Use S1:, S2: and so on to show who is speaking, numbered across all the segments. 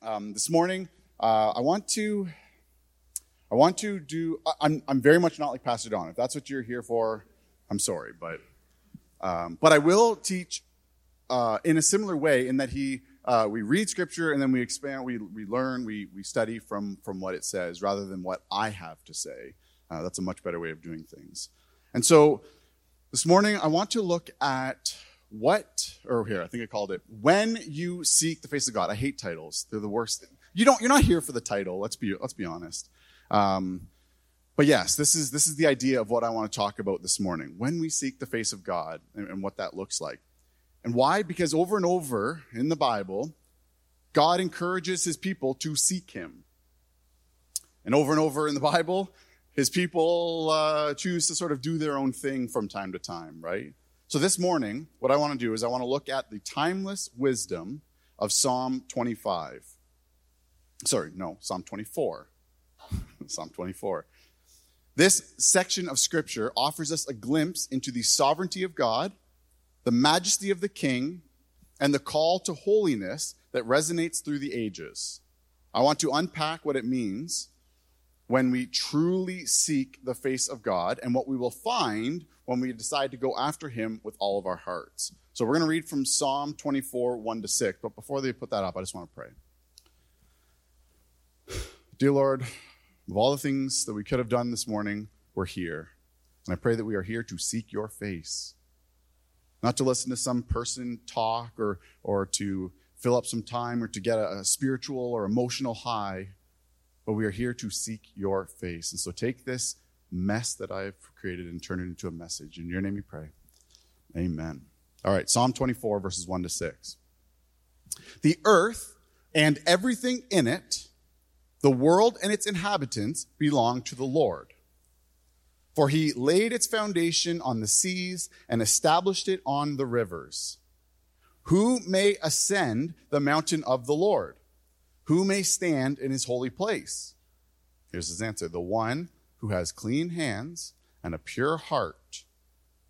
S1: Um, this morning, uh, I want to, I want to do. I'm, I'm very much not like Pastor Don. If that's what you're here for, I'm sorry, but, um, but I will teach uh, in a similar way in that he, uh, we read Scripture and then we expand, we we learn, we we study from from what it says rather than what I have to say. Uh, that's a much better way of doing things. And so, this morning, I want to look at what or here i think i called it when you seek the face of god. I hate titles. They're the worst you don't you're not here for the title let's be let's be honest. Um, but yes this is this is the idea of what i want to talk about this morning. When we seek the face of god and, and what that looks like. And why? Because over and over in the bible god encourages his people to seek him. And over and over in the bible his people uh, choose to sort of do their own thing from time to time right so this morning, what I want to do is I want to look at the timeless wisdom of Psalm 25. Sorry, no, Psalm 24. Psalm 24. This section of scripture offers us a glimpse into the sovereignty of God, the majesty of the king, and the call to holiness that resonates through the ages. I want to unpack what it means when we truly seek the face of God and what we will find when we decide to go after him with all of our hearts. So we're going to read from Psalm 24, 1 to 6. But before they put that up, I just want to pray. Dear Lord, of all the things that we could have done this morning, we're here. And I pray that we are here to seek your face, not to listen to some person talk or, or to fill up some time or to get a, a spiritual or emotional high, but we are here to seek your face. And so take this mess that I've created and turn it into a message. In your name we pray. Amen. All right, Psalm 24, verses 1 to 6. The earth and everything in it, the world and its inhabitants, belong to the Lord. For he laid its foundation on the seas and established it on the rivers. Who may ascend the mountain of the Lord? Who may stand in his holy place? Here's his answer the one who has clean hands and a pure heart,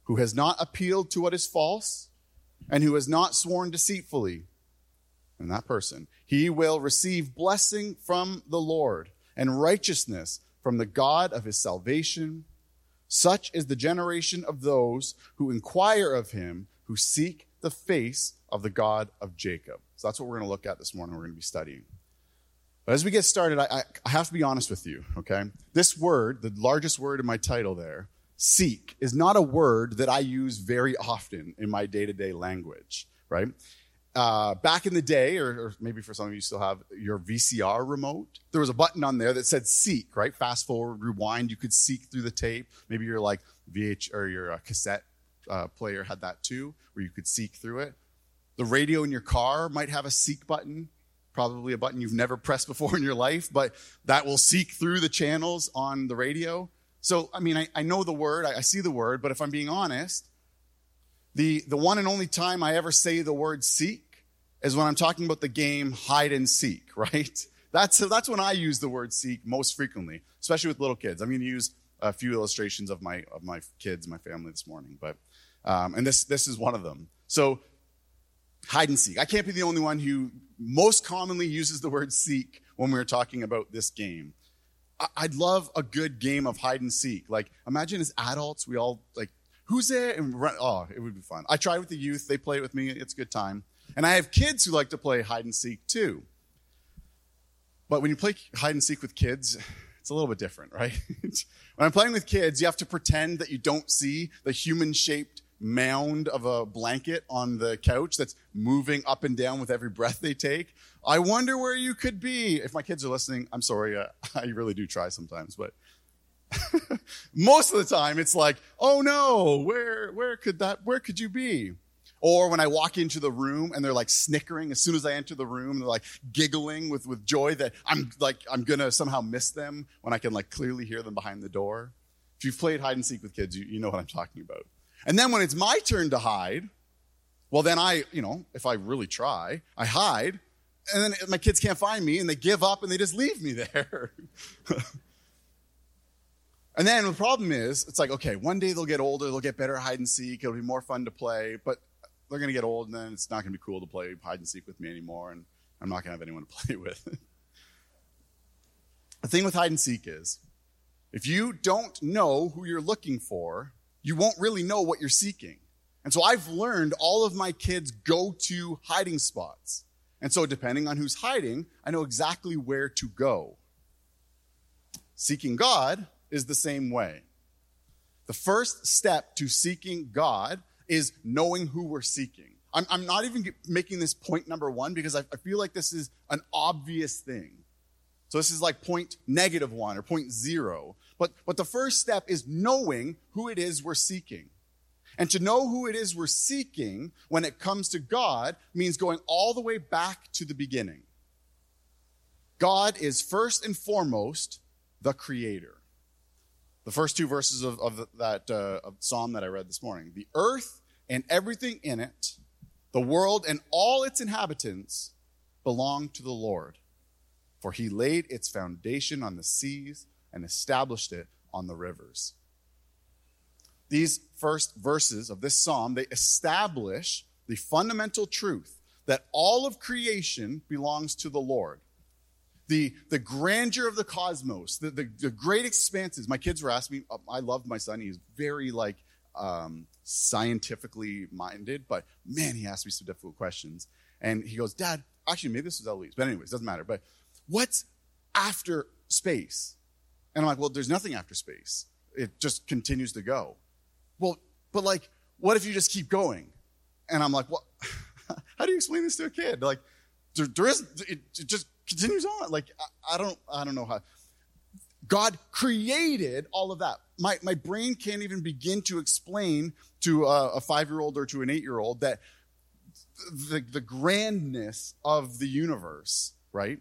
S1: who has not appealed to what is false, and who has not sworn deceitfully. And that person, he will receive blessing from the Lord and righteousness from the God of his salvation. Such is the generation of those who inquire of him, who seek the face of the God of Jacob. So that's what we're going to look at this morning. We're going to be studying. But as we get started, I, I, have to be honest with you, okay? This word, the largest word in my title there, seek, is not a word that I use very often in my day to day language, right? Uh, back in the day, or, or, maybe for some of you still have your VCR remote, there was a button on there that said seek, right? Fast forward, rewind. You could seek through the tape. Maybe your like VH or your uh, cassette uh, player had that too, where you could seek through it. The radio in your car might have a seek button probably a button you've never pressed before in your life, but that will seek through the channels on the radio. So, I mean, I, I know the word, I, I see the word, but if I'm being honest, the, the one and only time I ever say the word seek is when I'm talking about the game hide and seek, right? That's, that's when I use the word seek most frequently, especially with little kids. I'm going to use a few illustrations of my, of my kids, my family this morning, but, um, and this, this is one of them. So hide and seek. I can't be the only one who most commonly uses the word seek when we're talking about this game. I'd love a good game of hide and seek. Like, imagine as adults, we all like, who's there? And run, oh, it would be fun. I try with the youth; they play it with me. It's a good time. And I have kids who like to play hide and seek too. But when you play hide and seek with kids, it's a little bit different, right? when I'm playing with kids, you have to pretend that you don't see the human-shaped mound of a blanket on the couch that's moving up and down with every breath they take. I wonder where you could be. If my kids are listening, I'm sorry. Uh, I really do try sometimes, but most of the time it's like, oh no, where, where could that, where could you be? Or when I walk into the room and they're like snickering as soon as I enter the room, they're like giggling with, with joy that I'm like, I'm gonna somehow miss them when I can like clearly hear them behind the door. If you've played hide and seek with kids, you, you know what I'm talking about. And then when it's my turn to hide, well, then I, you know, if I really try, I hide, and then my kids can't find me, and they give up and they just leave me there. and then the problem is, it's like, okay, one day they'll get older, they'll get better at hide and seek, it'll be more fun to play, but they're going to get old, and then it's not going to be cool to play hide and seek with me anymore. And I'm not going to have anyone to play with. the thing with hide and seek is if you don't know who you're looking for, you won't really know what you're seeking. And so I've learned all of my kids go to hiding spots. And so depending on who's hiding, I know exactly where to go. Seeking God is the same way. The first step to seeking God is knowing who we're seeking. I'm, I'm not even making this point number one because I, I feel like this is an obvious thing. So this is like point negative one or point zero. But, but the first step is knowing who it is we're seeking. And to know who it is we're seeking when it comes to God means going all the way back to the beginning. God is first and foremost the creator. The first two verses of, of that uh, of psalm that I read this morning. The earth and everything in it, the world and all its inhabitants belong to the Lord. For he laid its foundation on the seas and established it on the rivers. These first verses of this psalm, they establish the fundamental truth that all of creation belongs to the Lord. The, the grandeur of the cosmos, the, the, the great expanses. My kids were asking me, uh, I love my son. He's very like um, scientifically minded, but man, he asked me some difficult questions. And he goes, Dad, actually, maybe this was Eloise, but anyways, doesn't matter. But what's after space? And I'm like, well, there's nothing after space. It just continues to go. Well, but like, what if you just keep going? And I'm like, well, how do you explain this to a kid? Like, there, there is, it, it, just continues on. Like, I, I, don't, I don't know how. God created all of that. My, my brain can't even begin to explain to a, a five year old or to an eight year old that the, the grandness of the universe, right?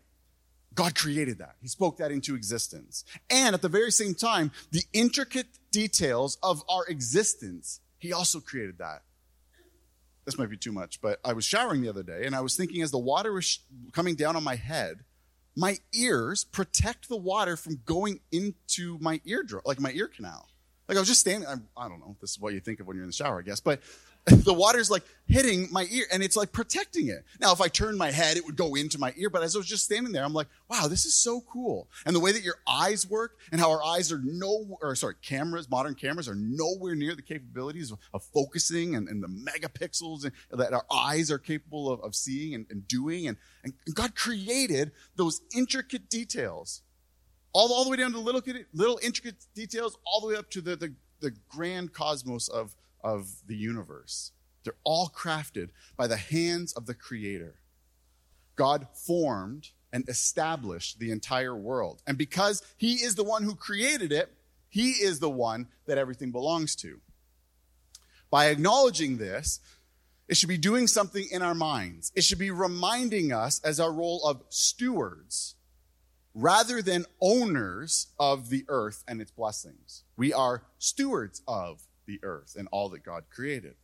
S1: God created that. He spoke that into existence. And at the very same time, the intricate details of our existence, He also created that. This might be too much, but I was showering the other day and I was thinking as the water was sh- coming down on my head, my ears protect the water from going into my eardrum, like my ear canal. Like I was just standing, I, I don't know, this is what you think of when you're in the shower, I guess, but the water's like hitting my ear and it's like protecting it. Now, if I turned my head, it would go into my ear. But as I was just standing there, I'm like, wow, this is so cool. And the way that your eyes work and how our eyes are no, or sorry, cameras, modern cameras are nowhere near the capabilities of, focusing and, and, the megapixels and, that our eyes are capable of, of seeing and, and doing. And, and God created those intricate details all, all the way down to little, little intricate details, all the way up to the, the, the grand cosmos of of the universe. They're all crafted by the hands of the Creator. God formed and established the entire world. And because He is the one who created it, He is the one that everything belongs to. By acknowledging this, it should be doing something in our minds. It should be reminding us as our role of stewards rather than owners of the earth and its blessings. We are stewards of the earth and all that God created.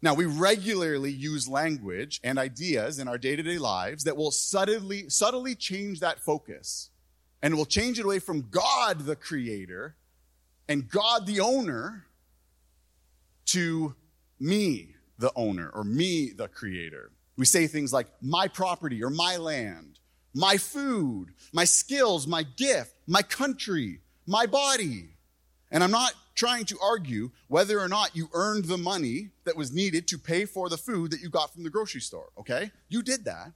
S1: Now, we regularly use language and ideas in our day to day lives that will subtly, subtly change that focus and will change it away from God, the creator, and God, the owner, to me, the owner, or me, the creator. We say things like my property or my land, my food, my skills, my gift, my country, my body. And I'm not trying to argue whether or not you earned the money that was needed to pay for the food that you got from the grocery store, okay? You did that.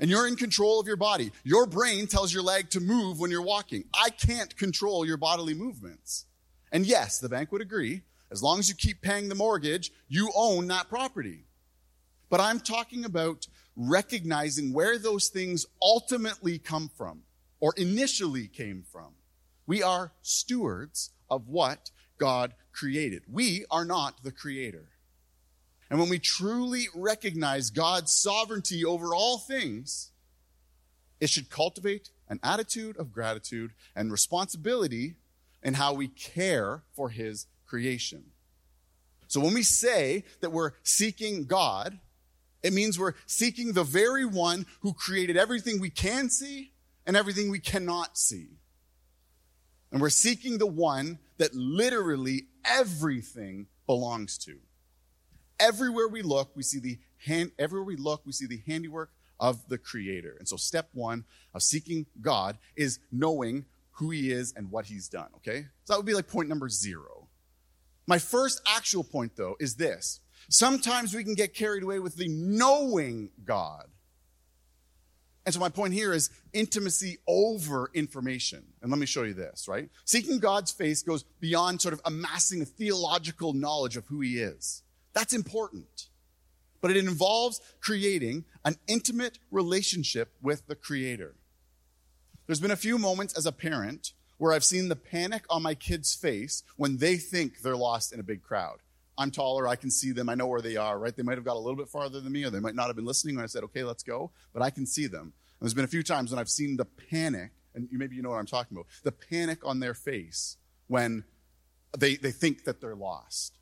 S1: And you're in control of your body. Your brain tells your leg to move when you're walking. I can't control your bodily movements. And yes, the bank would agree. As long as you keep paying the mortgage, you own that property. But I'm talking about recognizing where those things ultimately come from or initially came from. We are stewards of what God created. We are not the creator. And when we truly recognize God's sovereignty over all things, it should cultivate an attitude of gratitude and responsibility in how we care for His creation. So when we say that we're seeking God, it means we're seeking the very one who created everything we can see and everything we cannot see. And we're seeking the one that literally everything belongs to. Everywhere we look, we see the hand, everywhere we look, we see the handiwork of the Creator. And so, step one of seeking God is knowing who He is and what He's done, okay? So, that would be like point number zero. My first actual point, though, is this. Sometimes we can get carried away with the knowing God. And so my point here is intimacy over information. And let me show you this, right? Seeking God's face goes beyond sort of amassing a theological knowledge of who he is. That's important. But it involves creating an intimate relationship with the creator. There's been a few moments as a parent where I've seen the panic on my kid's face when they think they're lost in a big crowd. I'm taller, I can see them, I know where they are, right? They might have got a little bit farther than me, or they might not have been listening when I said, okay, let's go, but I can see them. And there's been a few times when I've seen the panic, and maybe you know what I'm talking about, the panic on their face when they, they think that they're lost.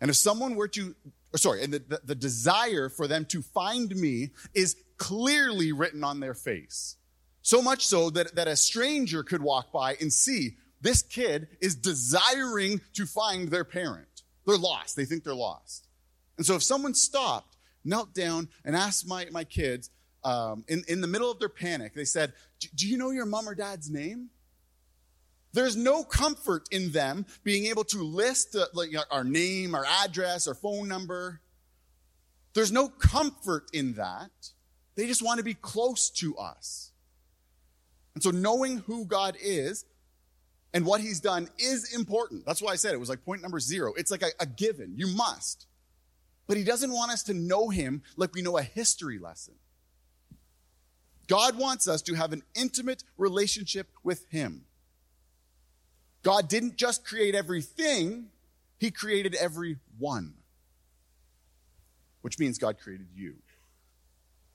S1: And if someone were to, sorry, and the, the, the desire for them to find me is clearly written on their face. So much so that, that a stranger could walk by and see this kid is desiring to find their parent. They're lost. They think they're lost. And so if someone stopped, knelt down, and asked my, my kids um, in, in the middle of their panic, they said, Do you know your mom or dad's name? There's no comfort in them being able to list uh, like our name, our address, our phone number. There's no comfort in that. They just want to be close to us. And so knowing who God is and what he's done is important. That's why I said it was like point number zero. It's like a, a given. You must. But he doesn't want us to know him like we know a history lesson. God wants us to have an intimate relationship with him. God didn't just create everything, he created every one. Which means God created you.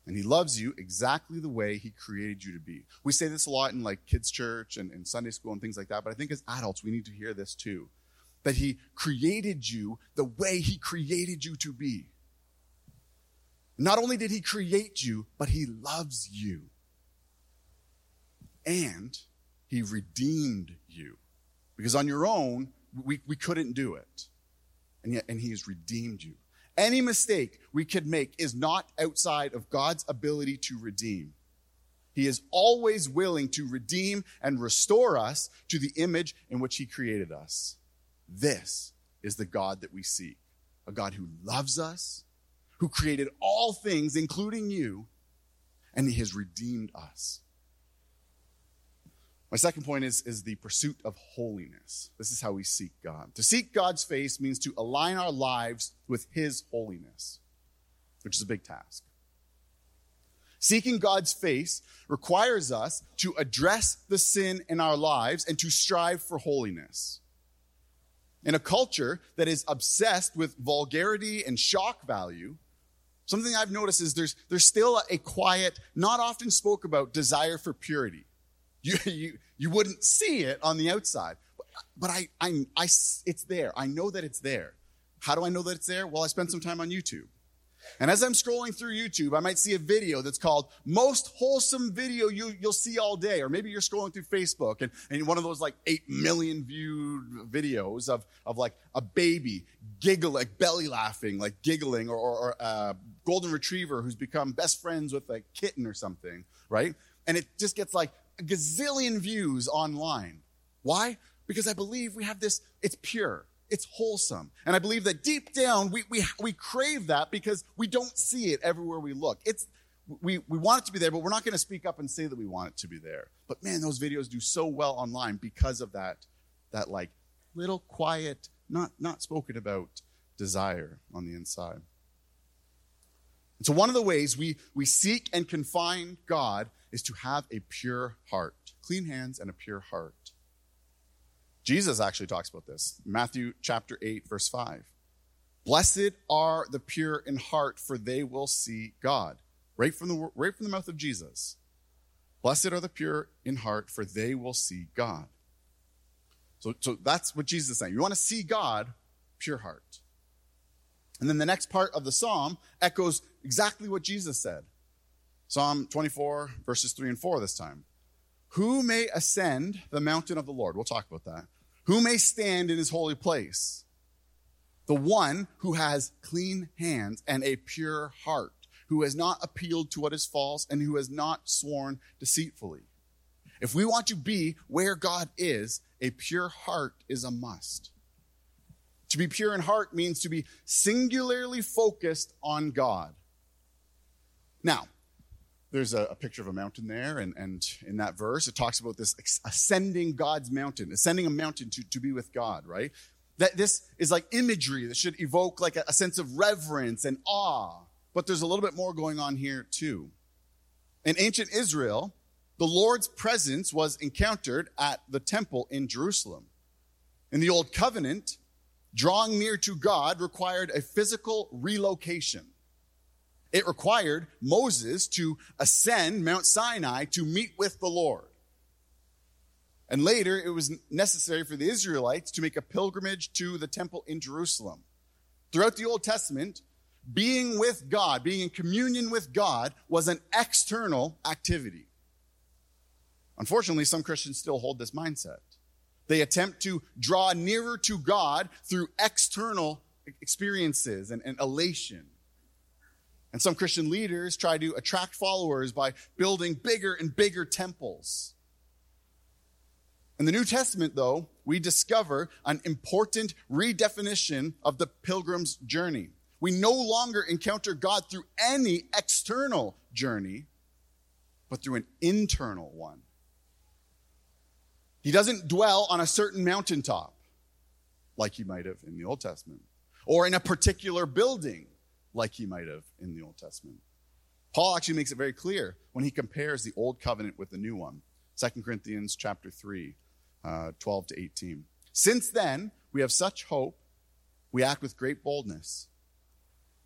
S1: And he loves you exactly the way he created you to be. We say this a lot in like kids' church and, and Sunday school and things like that, but I think as adults, we need to hear this too. That he created you the way he created you to be. Not only did he create you, but he loves you. And he redeemed you. Because on your own, we, we couldn't do it. And yet, and he has redeemed you. Any mistake we could make is not outside of God's ability to redeem. He is always willing to redeem and restore us to the image in which He created us. This is the God that we seek a God who loves us, who created all things, including you, and He has redeemed us. My second point is, is the pursuit of holiness. This is how we seek God. To seek God's face means to align our lives with His holiness, which is a big task. Seeking God's face requires us to address the sin in our lives and to strive for holiness. In a culture that is obsessed with vulgarity and shock value, something I've noticed is there's, there's still a quiet, not often spoke about desire for purity. You, you, you wouldn't see it on the outside. But, I, I, I, it's there. I know that it's there. How do I know that it's there? Well, I spent some time on YouTube. And as I'm scrolling through YouTube, I might see a video that's called most wholesome video you, you'll see all day. Or maybe you're scrolling through Facebook and, and one of those like 8 million viewed videos of, of like a baby giggling, like belly laughing, like giggling, or, or, or a golden retriever who's become best friends with a kitten or something, right? And it just gets like a gazillion views online. Why? Because I believe we have this, it's pure, it's wholesome. And I believe that deep down we, we, we crave that because we don't see it everywhere we look. It's, we, we want it to be there, but we're not going to speak up and say that we want it to be there. But man, those videos do so well online because of that, that like little quiet, not, not spoken about desire on the inside. And so one of the ways we, we seek and can find God is to have a pure heart, clean hands and a pure heart. Jesus actually talks about this. Matthew chapter 8, verse 5. Blessed are the pure in heart, for they will see God. Right from the, right from the mouth of Jesus. Blessed are the pure in heart, for they will see God. So, so that's what Jesus is saying. You want to see God, pure heart. And then the next part of the psalm echoes exactly what Jesus said. Psalm 24, verses 3 and 4 this time. Who may ascend the mountain of the Lord? We'll talk about that. Who may stand in his holy place? The one who has clean hands and a pure heart, who has not appealed to what is false, and who has not sworn deceitfully. If we want to be where God is, a pure heart is a must. To be pure in heart means to be singularly focused on God. Now, there's a, a, picture of a mountain there, and, and in that verse, it talks about this ascending God's mountain, ascending a mountain to, to be with God, right? That this is like imagery that should evoke like a, a sense of reverence and awe. But there's a little bit more going on here, too. In ancient Israel, the Lord's presence was encountered at the temple in Jerusalem. In the Old Covenant, drawing near to God required a physical relocation. It required Moses to ascend Mount Sinai to meet with the Lord. And later, it was necessary for the Israelites to make a pilgrimage to the temple in Jerusalem. Throughout the Old Testament, being with God, being in communion with God, was an external activity. Unfortunately, some Christians still hold this mindset. They attempt to draw nearer to God through external experiences and, and elation. And some Christian leaders try to attract followers by building bigger and bigger temples. In the New Testament, though, we discover an important redefinition of the pilgrim's journey. We no longer encounter God through any external journey, but through an internal one. He doesn't dwell on a certain mountaintop, like he might have in the Old Testament, or in a particular building, like he might have in the Old Testament. Paul actually makes it very clear when he compares the old covenant with the new one. 2 Corinthians chapter 3, uh, 12 to 18. Since then, we have such hope, we act with great boldness.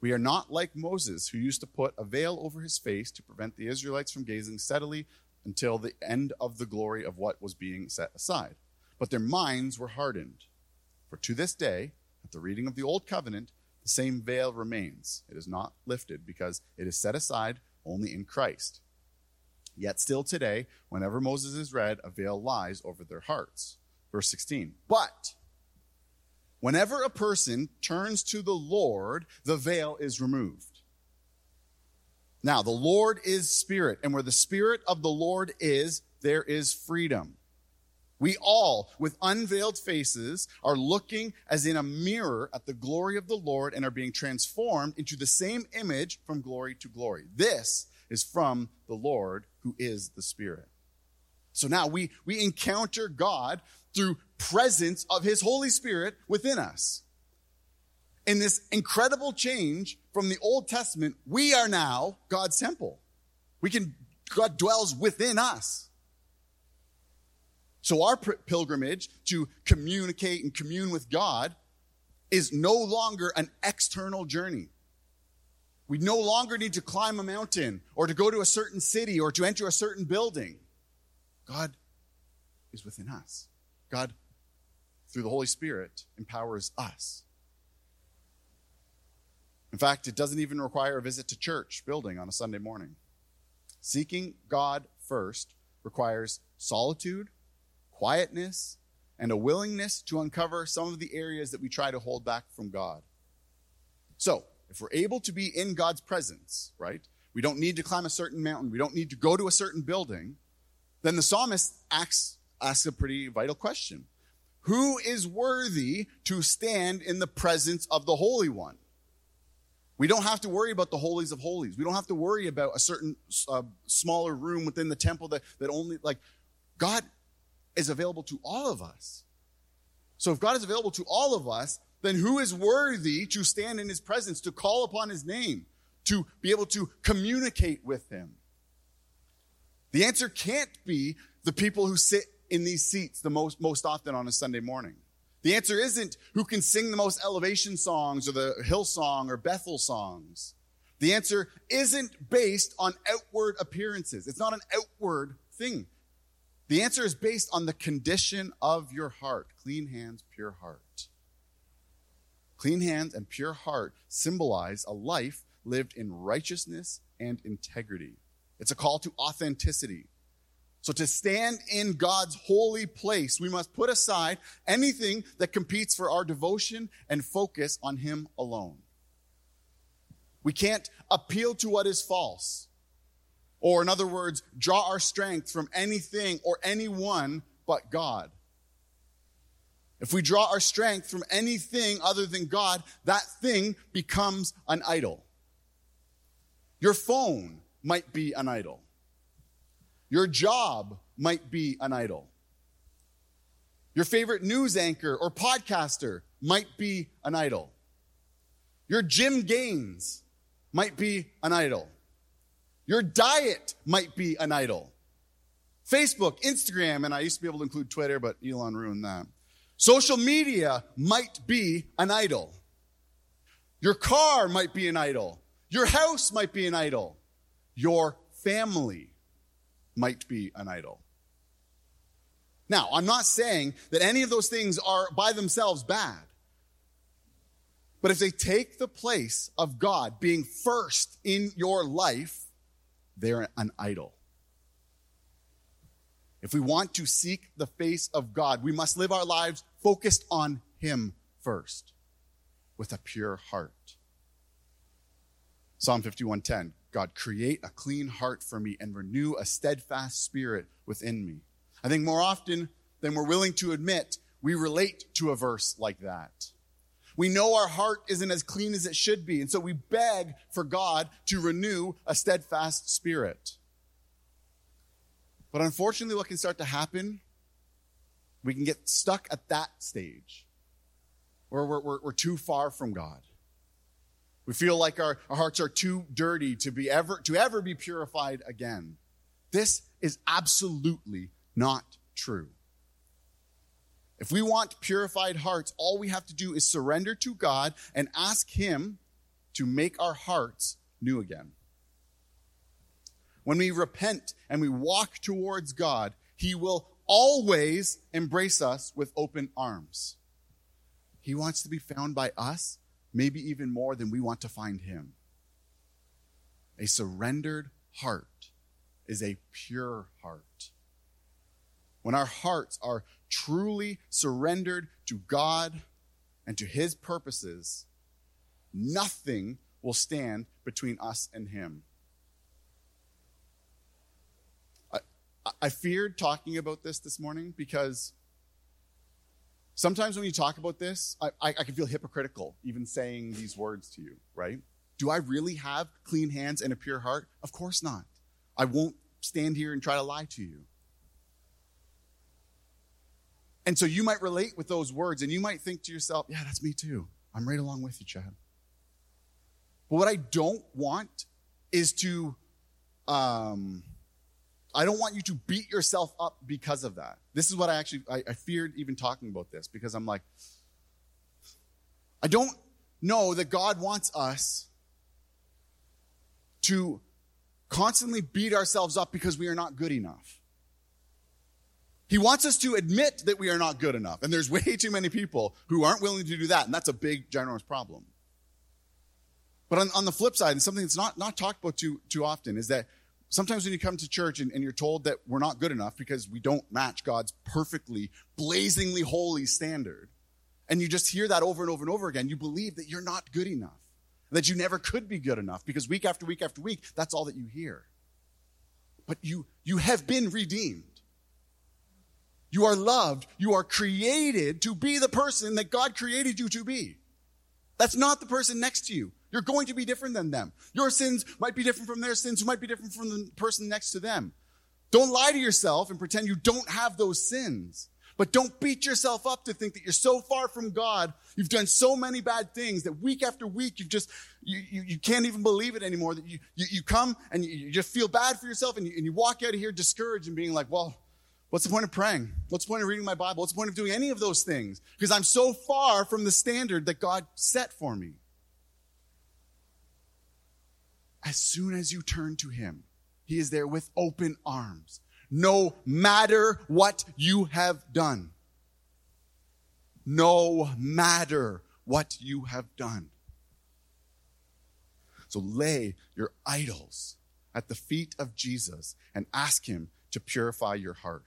S1: We are not like Moses, who used to put a veil over his face to prevent the Israelites from gazing steadily until the end of the glory of what was being set aside. But their minds were hardened. For to this day, at the reading of the Old Covenant, the same veil remains. It is not lifted because it is set aside only in Christ. Yet still today, whenever Moses is read, a veil lies over their hearts. Verse 16. But whenever a person turns to the Lord, the veil is removed. Now, the Lord is spirit, and where the spirit of the Lord is, there is freedom. We all, with unveiled faces, are looking as in a mirror at the glory of the Lord and are being transformed into the same image from glory to glory. This is from the Lord who is the Spirit. So now we, we encounter God through presence of his Holy Spirit within us. In this incredible change from the Old Testament, we are now God's temple. We can, God dwells within us. So our pilgrimage to communicate and commune with God is no longer an external journey. We no longer need to climb a mountain or to go to a certain city or to enter a certain building. God is within us. God, through the Holy Spirit, empowers us. In fact, it doesn't even require a visit to church building on a Sunday morning. Seeking God first requires solitude quietness, and a willingness to uncover some of the areas that we try to hold back from God. So, if we're able to be in God's presence, right? We don't need to climb a certain mountain, we don't need to go to a certain building, then the psalmist asks, asks a pretty vital question. Who is worthy to stand in the presence of the Holy One? We don't have to worry about the holies of holies. We don't have to worry about a certain uh, smaller room within the temple that, that only, like, God is available to all of us. So if God is available to all of us, then who is worthy to stand in his presence, to call upon his name, to be able to communicate with him? The answer can't be the people who sit in these seats the most, most often on a Sunday morning. The answer isn't who can sing the most elevation songs or the Hillsong or Bethel songs. The answer isn't based on outward appearances. It's not an outward thing. The answer is based on the condition of your heart clean hands, pure heart. Clean hands and pure heart symbolize a life lived in righteousness and integrity. It's a call to authenticity. So, to stand in God's holy place, we must put aside anything that competes for our devotion and focus on Him alone. We can't appeal to what is false. Or, in other words, draw our strength from anything or anyone but God. If we draw our strength from anything other than God, that thing becomes an idol. Your phone might be an idol. Your job might be an idol. Your favorite news anchor or podcaster might be an idol. Your gym gains might be an idol. Your diet might be an idol. Facebook, Instagram, and I used to be able to include Twitter, but Elon ruined that. Social media might be an idol. Your car might be an idol. Your house might be an idol. Your family might be an idol. Now, I'm not saying that any of those things are by themselves bad. But if they take the place of God being first in your life, they're an idol. If we want to seek the face of God, we must live our lives focused on Him first with a pure heart. Psalm 51:10 God create a clean heart for me and renew a steadfast spirit within me. I think more often than we're willing to admit, we relate to a verse like that. We know our heart isn't as clean as it should be, and so we beg for God to renew a steadfast spirit. But unfortunately, what can start to happen, we can get stuck at that stage where we're, we're, we're too far from God. We feel like our, our hearts are too dirty to be ever to ever be purified again. This is absolutely not true. If we want purified hearts, all we have to do is surrender to God and ask Him to make our hearts new again. When we repent and we walk towards God, He will always embrace us with open arms. He wants to be found by us, maybe even more than we want to find Him. A surrendered heart is a pure heart. When our hearts are truly surrendered to God and to His purposes, nothing will stand between us and Him. I, I feared talking about this this morning because sometimes when you talk about this, I, I, I can feel hypocritical even saying these words to you, right? Do I really have clean hands and a pure heart? Of course not. I won't stand here and try to lie to you. And so you might relate with those words and you might think to yourself, yeah, that's me too. I'm right along with you, Chad. But what I don't want is to, um, I don't want you to beat yourself up because of that. This is what I actually, I, I feared even talking about this because I'm like, I don't know that God wants us to constantly beat ourselves up because we are not good enough. He wants us to admit that we are not good enough. And there's way too many people who aren't willing to do that. And that's a big, ginormous problem. But on, on the flip side, and something that's not, not talked about too, too often, is that sometimes when you come to church and, and you're told that we're not good enough because we don't match God's perfectly, blazingly holy standard, and you just hear that over and over and over again, you believe that you're not good enough, that you never could be good enough because week after week after week, that's all that you hear. But you, you have been redeemed. You are loved. You are created to be the person that God created you to be. That's not the person next to you. You're going to be different than them. Your sins might be different from their sins, who might be different from the person next to them. Don't lie to yourself and pretend you don't have those sins. But don't beat yourself up to think that you're so far from God. You've done so many bad things that week after week, you've just, you, you, you can't even believe it anymore. That you, you, you come and you, you just feel bad for yourself and you, and you walk out of here discouraged and being like, well, What's the point of praying? What's the point of reading my Bible? What's the point of doing any of those things? Because I'm so far from the standard that God set for me. As soon as you turn to Him, He is there with open arms, no matter what you have done. No matter what you have done. So lay your idols at the feet of Jesus and ask Him to purify your heart.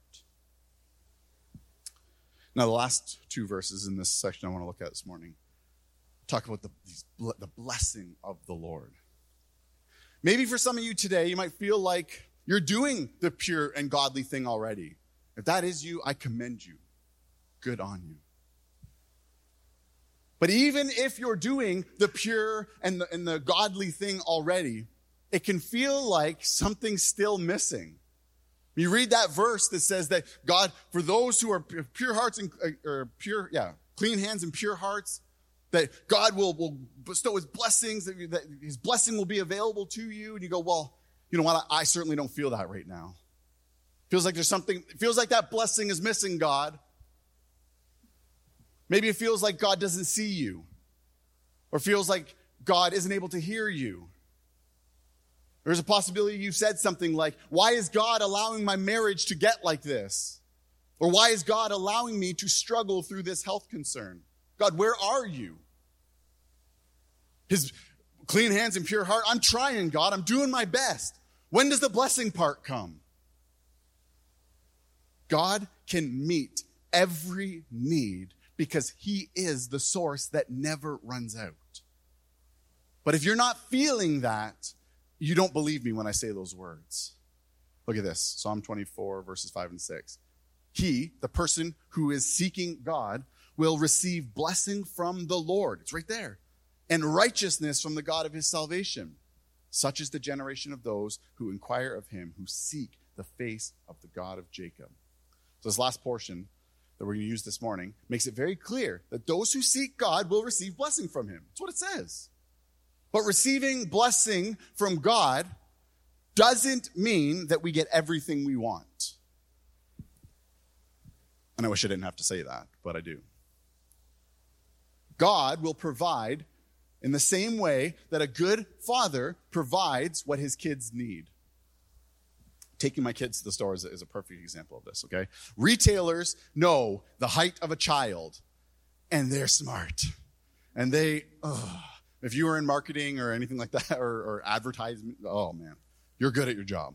S1: Now, the last two verses in this section I want to look at this morning talk about the, the blessing of the Lord. Maybe for some of you today, you might feel like you're doing the pure and godly thing already. If that is you, I commend you. Good on you. But even if you're doing the pure and the, and the godly thing already, it can feel like something's still missing. You read that verse that says that God, for those who are pure hearts and uh, or pure, yeah, clean hands and pure hearts, that God will, will bestow his blessings, that, that his blessing will be available to you. And you go, well, you know what? I, I certainly don't feel that right now. Feels like there's something, feels like that blessing is missing, God. Maybe it feels like God doesn't see you, or feels like God isn't able to hear you. There's a possibility you've said something like, Why is God allowing my marriage to get like this? Or why is God allowing me to struggle through this health concern? God, where are you? His clean hands and pure heart. I'm trying, God. I'm doing my best. When does the blessing part come? God can meet every need because he is the source that never runs out. But if you're not feeling that, you don't believe me when I say those words. Look at this Psalm 24, verses 5 and 6. He, the person who is seeking God, will receive blessing from the Lord. It's right there. And righteousness from the God of his salvation. Such is the generation of those who inquire of him, who seek the face of the God of Jacob. So, this last portion that we're going to use this morning makes it very clear that those who seek God will receive blessing from him. That's what it says. But receiving blessing from God doesn't mean that we get everything we want. And I wish I didn't have to say that, but I do. God will provide in the same way that a good father provides what his kids need. Taking my kids to the store is a, is a perfect example of this, okay? Retailers know the height of a child, and they're smart. And they, ugh, if you were in marketing or anything like that, or, or advertisement, oh man, you're good at your job.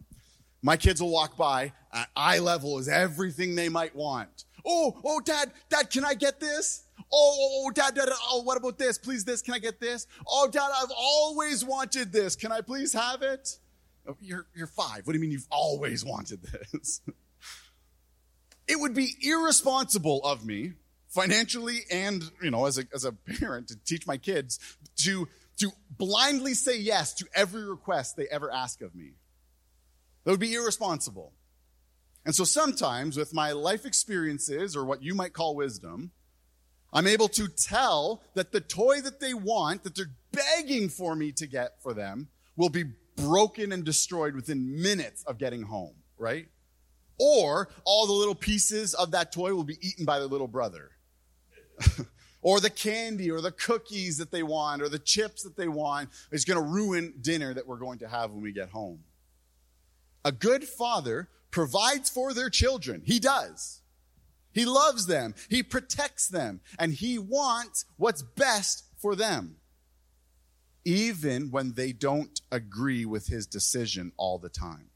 S1: My kids will walk by at eye level is everything they might want. Oh, oh, dad, dad, can I get this? Oh, oh, oh, dad, dad, oh, what about this? Please, this, can I get this? Oh, dad, I've always wanted this. Can I please have it? Oh, you're, you're five. What do you mean you've always wanted this? it would be irresponsible of me, financially and, you know, as a, as a parent to teach my kids to, to blindly say yes to every request they ever ask of me. That would be irresponsible. And so sometimes with my life experiences or what you might call wisdom, I'm able to tell that the toy that they want, that they're begging for me to get for them, will be broken and destroyed within minutes of getting home, right? Or all the little pieces of that toy will be eaten by their little brother. or the candy or the cookies that they want or the chips that they want is going to ruin dinner that we're going to have when we get home. A good father provides for their children. He does. He loves them. He protects them. And he wants what's best for them. Even when they don't agree with his decision all the time.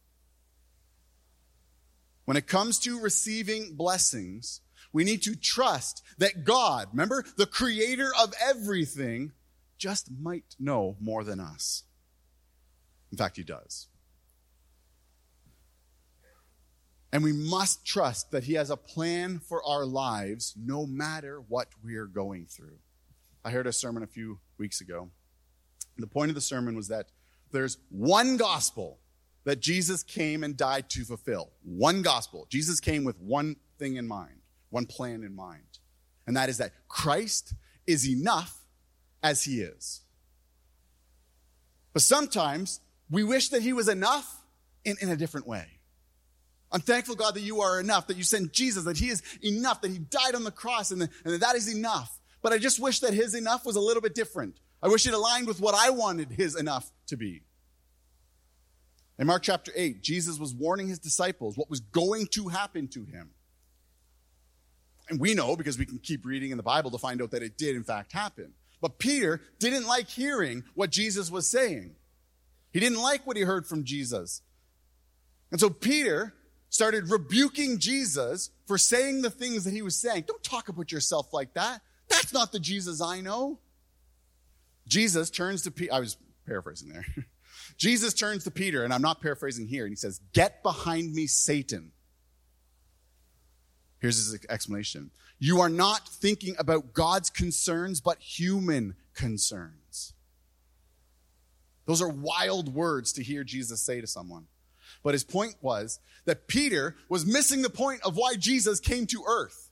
S1: When it comes to receiving blessings, we need to trust that God, remember, the creator of everything, just might know more than us. In fact, he does. And we must trust that He has a plan for our lives no matter what we're going through. I heard a sermon a few weeks ago. The point of the sermon was that there's one gospel that Jesus came and died to fulfill. One gospel. Jesus came with one thing in mind, one plan in mind. And that is that Christ is enough as He is. But sometimes we wish that He was enough in, in a different way. I'm thankful, God, that you are enough, that you sent Jesus, that he is enough, that he died on the cross, and, and that, that is enough. But I just wish that his enough was a little bit different. I wish it aligned with what I wanted his enough to be. In Mark chapter 8, Jesus was warning his disciples what was going to happen to him. And we know because we can keep reading in the Bible to find out that it did, in fact, happen. But Peter didn't like hearing what Jesus was saying. He didn't like what he heard from Jesus. And so Peter started rebuking Jesus for saying the things that he was saying. Don't talk about yourself like that. That's not the Jesus I know. Jesus turns to Peter. I was paraphrasing there. Jesus turns to Peter, and I'm not paraphrasing here, and he says, Get behind me, Satan. Here's his explanation You are not thinking about God's concerns, but human concerns. Those are wild words to hear Jesus say to someone. But his point was that Peter was missing the point of why Jesus came to earth.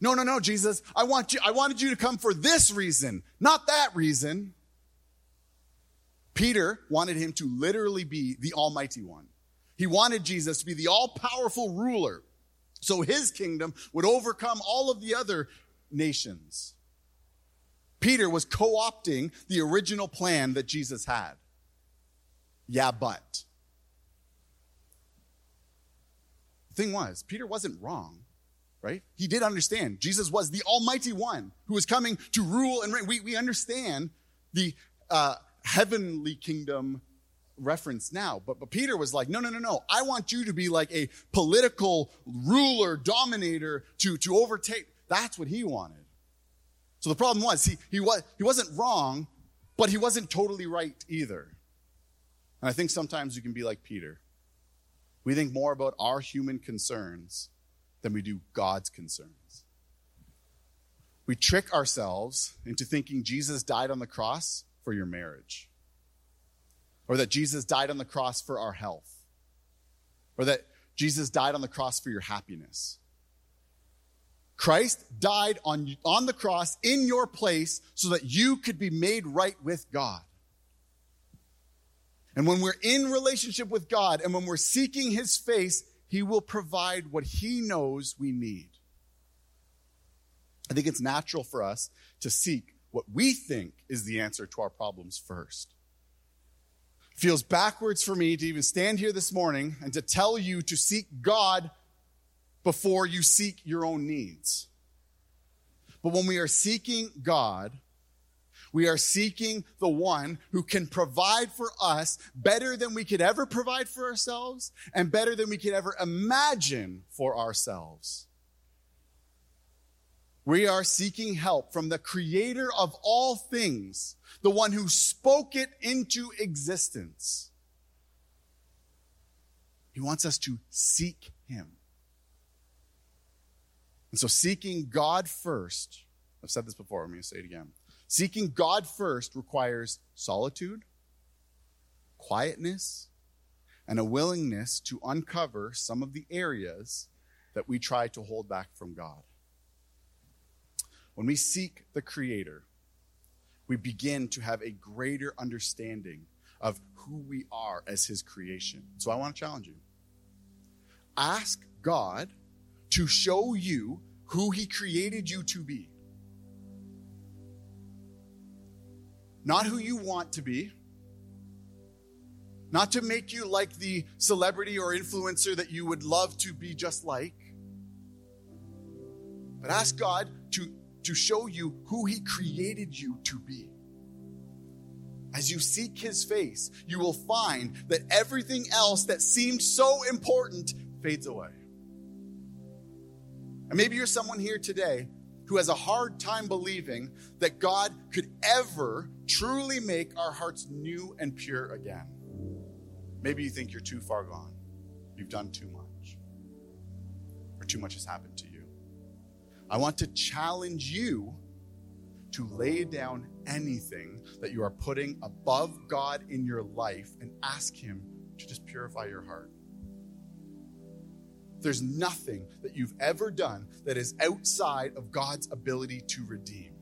S1: No, no, no, Jesus, I want you, I wanted you to come for this reason, not that reason. Peter wanted him to literally be the Almighty One. He wanted Jesus to be the all powerful ruler so his kingdom would overcome all of the other nations. Peter was co opting the original plan that Jesus had. Yeah, but. The thing was, Peter wasn't wrong, right? He did understand. Jesus was the Almighty One who was coming to rule and reign. We, we understand the uh, heavenly kingdom reference now. But, but Peter was like, no, no, no, no. I want you to be like a political ruler, dominator to, to overtake. That's what he wanted. So the problem was he, he, was, he wasn't wrong, but he wasn't totally right either. And I think sometimes you can be like Peter. We think more about our human concerns than we do God's concerns. We trick ourselves into thinking Jesus died on the cross for your marriage or that Jesus died on the cross for our health, or that Jesus died on the cross for your happiness. Christ died on, on the cross in your place so that you could be made right with God. And when we're in relationship with God and when we're seeking his face, he will provide what he knows we need. I think it's natural for us to seek what we think is the answer to our problems first feels backwards for me to even stand here this morning and to tell you to seek God before you seek your own needs. But when we are seeking God, we are seeking the one who can provide for us better than we could ever provide for ourselves and better than we could ever imagine for ourselves. We are seeking help from the creator of all things, the one who spoke it into existence. He wants us to seek him. And so, seeking God first, I've said this before, I'm going to say it again. Seeking God first requires solitude, quietness, and a willingness to uncover some of the areas that we try to hold back from God. When we seek the Creator, we begin to have a greater understanding of who we are as His creation. So I want to challenge you. Ask God to show you who He created you to be. Not who you want to be, not to make you like the celebrity or influencer that you would love to be just like, but ask God to show you who He created you to be. As you seek His face, you will find that everything else that seemed so important fades away. And maybe you're someone here today who has a hard time believing that God could ever truly make our hearts new and pure again. Maybe you think you're too far gone, you've done too much, or too much has happened to you. I want to challenge you to lay down anything that you are putting above God in your life and ask Him to just purify your heart. There's nothing that you've ever done that is outside of God's ability to redeem.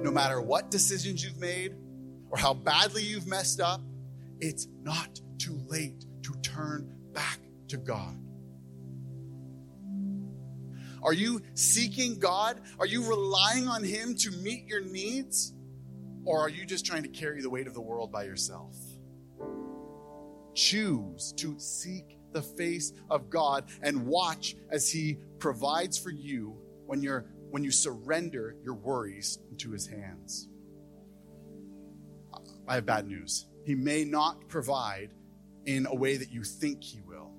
S1: No matter what decisions you've made or how badly you've messed up, it's not too late to turn back to God. Are you seeking God? Are you relying on Him to meet your needs? Or are you just trying to carry the weight of the world by yourself? Choose to seek the face of God and watch as He provides for you when you're when you surrender your worries into his hands. I have bad news. He may not provide in a way that you think he will,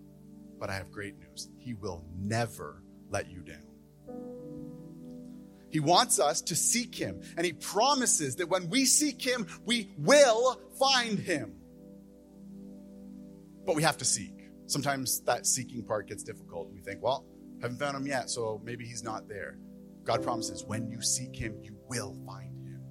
S1: but I have great news. He will never let you down. He wants us to seek him, and he promises that when we seek him, we will find him. but we have to seek. Sometimes that seeking part gets difficult. We think, well, haven't found him yet, so maybe he's not there. God promises when you seek him, you will find him.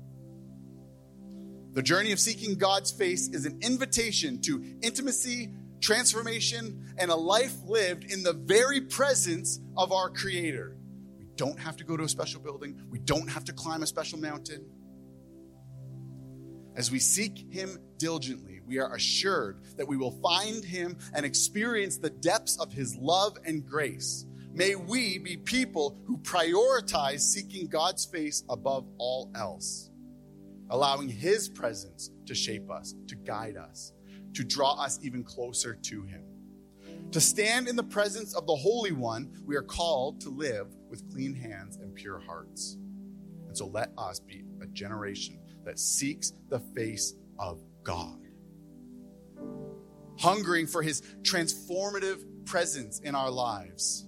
S1: The journey of seeking God's face is an invitation to intimacy, transformation, and a life lived in the very presence of our Creator. We don't have to go to a special building, we don't have to climb a special mountain. As we seek Him diligently, we are assured that we will find Him and experience the depths of His love and grace. May we be people who prioritize seeking God's face above all else, allowing His presence to shape us, to guide us, to draw us even closer to Him. To stand in the presence of the Holy One, we are called to live with clean hands and pure hearts. And so let us be a generation that seeks the face of God, hungering for His transformative presence in our lives.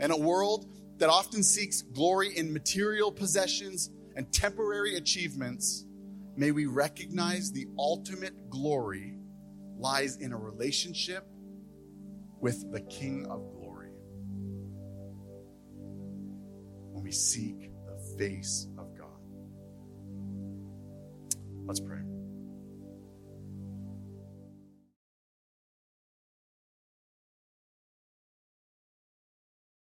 S1: In a world that often seeks glory in material possessions and temporary achievements, may we recognize the ultimate glory lies in a relationship with the King of glory. When we seek the face of God. Let's pray.